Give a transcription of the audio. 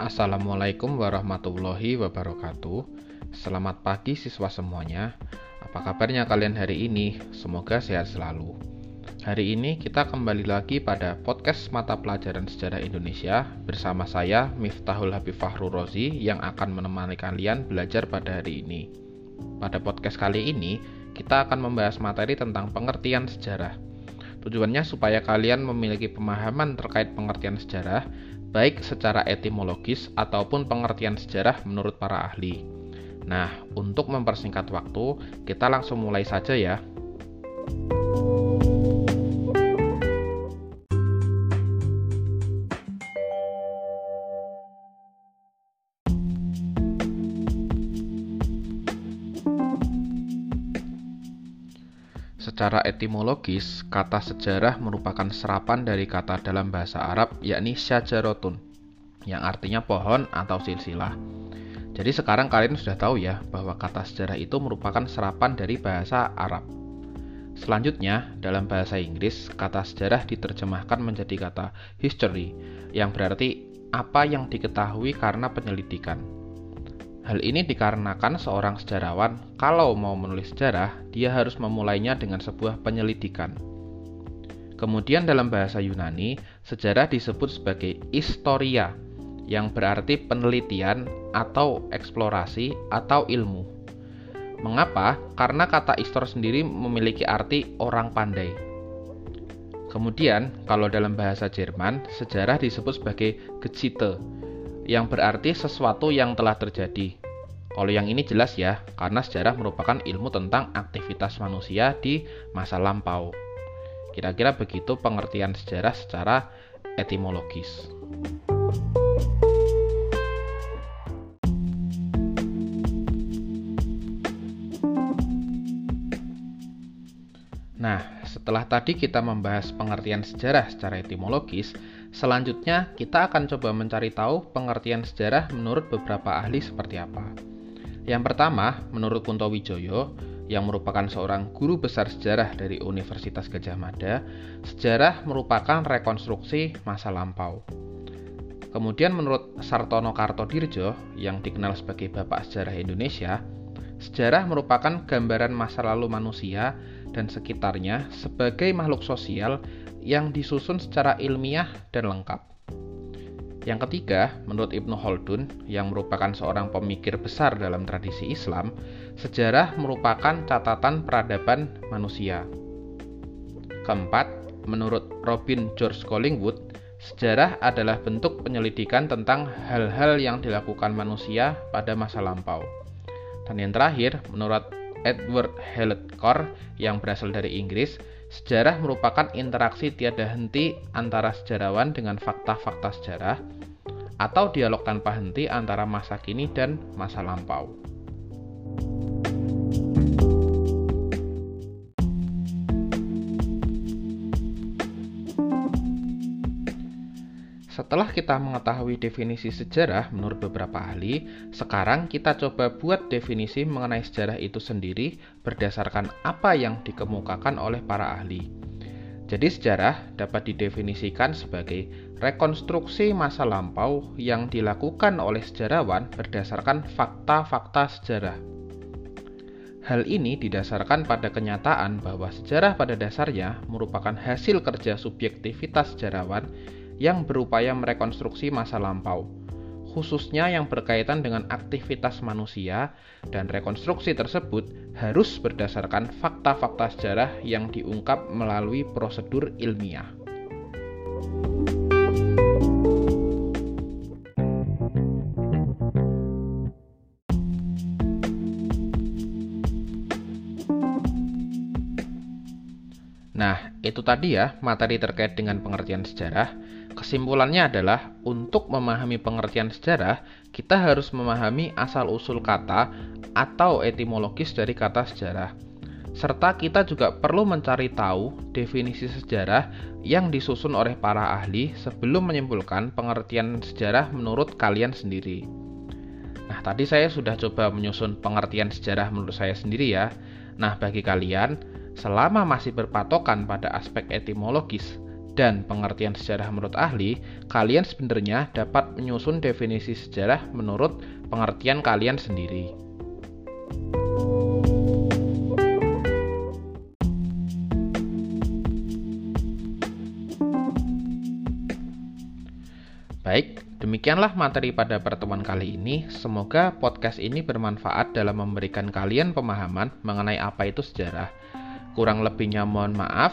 Assalamualaikum warahmatullahi wabarakatuh. Selamat pagi siswa semuanya. Apa kabarnya kalian hari ini? Semoga sehat selalu. Hari ini kita kembali lagi pada podcast mata pelajaran sejarah Indonesia bersama saya Miftahul Habib Fahru Rozi yang akan menemani kalian belajar pada hari ini. Pada podcast kali ini, kita akan membahas materi tentang pengertian sejarah. Tujuannya supaya kalian memiliki pemahaman terkait pengertian sejarah baik secara etimologis ataupun pengertian sejarah menurut para ahli. Nah, untuk mempersingkat waktu, kita langsung mulai saja ya. Secara etimologis, kata sejarah merupakan serapan dari kata dalam bahasa Arab yakni syajarotun, yang artinya pohon atau silsilah. Jadi sekarang kalian sudah tahu ya bahwa kata sejarah itu merupakan serapan dari bahasa Arab. Selanjutnya, dalam bahasa Inggris, kata sejarah diterjemahkan menjadi kata history, yang berarti apa yang diketahui karena penyelidikan. Hal ini dikarenakan seorang sejarawan, kalau mau menulis sejarah, dia harus memulainya dengan sebuah penyelidikan. Kemudian dalam bahasa Yunani, sejarah disebut sebagai historia, yang berarti penelitian atau eksplorasi atau ilmu. Mengapa? Karena kata istor sendiri memiliki arti orang pandai. Kemudian, kalau dalam bahasa Jerman, sejarah disebut sebagai Geschichte, yang berarti sesuatu yang telah terjadi. Kalau yang ini jelas ya, karena sejarah merupakan ilmu tentang aktivitas manusia di masa lampau. Kira-kira begitu pengertian sejarah secara etimologis. Nah, setelah tadi kita membahas pengertian sejarah secara etimologis, selanjutnya kita akan coba mencari tahu pengertian sejarah menurut beberapa ahli seperti apa. Yang pertama, menurut Kunto Wijoyo, yang merupakan seorang guru besar sejarah dari Universitas Gajah Mada, sejarah merupakan rekonstruksi masa lampau. Kemudian menurut Sartono Kartodirjo, yang dikenal sebagai Bapak Sejarah Indonesia, sejarah merupakan gambaran masa lalu manusia dan sekitarnya sebagai makhluk sosial yang disusun secara ilmiah dan lengkap. Yang ketiga, menurut Ibnu Khaldun, yang merupakan seorang pemikir besar dalam tradisi Islam, sejarah merupakan catatan peradaban manusia. Keempat, menurut Robin George Collingwood, sejarah adalah bentuk penyelidikan tentang hal-hal yang dilakukan manusia pada masa lampau. Dan yang terakhir, menurut Edward Hallett Core yang berasal dari Inggris, Sejarah merupakan interaksi tiada henti antara sejarawan dengan fakta-fakta sejarah atau dialog tanpa henti antara masa kini dan masa lampau. Setelah kita mengetahui definisi sejarah menurut beberapa ahli, sekarang kita coba buat definisi mengenai sejarah itu sendiri berdasarkan apa yang dikemukakan oleh para ahli. Jadi sejarah dapat didefinisikan sebagai rekonstruksi masa lampau yang dilakukan oleh sejarawan berdasarkan fakta-fakta sejarah. Hal ini didasarkan pada kenyataan bahwa sejarah pada dasarnya merupakan hasil kerja subjektivitas sejarawan yang berupaya merekonstruksi masa lampau, khususnya yang berkaitan dengan aktivitas manusia, dan rekonstruksi tersebut harus berdasarkan fakta-fakta sejarah yang diungkap melalui prosedur ilmiah. Nah, itu tadi ya materi terkait dengan pengertian sejarah. Kesimpulannya adalah untuk memahami pengertian sejarah, kita harus memahami asal-usul kata atau etimologis dari kata sejarah. Serta kita juga perlu mencari tahu definisi sejarah yang disusun oleh para ahli sebelum menyimpulkan pengertian sejarah menurut kalian sendiri. Nah, tadi saya sudah coba menyusun pengertian sejarah menurut saya sendiri ya. Nah, bagi kalian, selama masih berpatokan pada aspek etimologis, dan pengertian sejarah menurut ahli, kalian sebenarnya dapat menyusun definisi sejarah menurut pengertian kalian sendiri. Baik, demikianlah materi pada pertemuan kali ini. Semoga podcast ini bermanfaat dalam memberikan kalian pemahaman mengenai apa itu sejarah. Kurang lebihnya mohon maaf.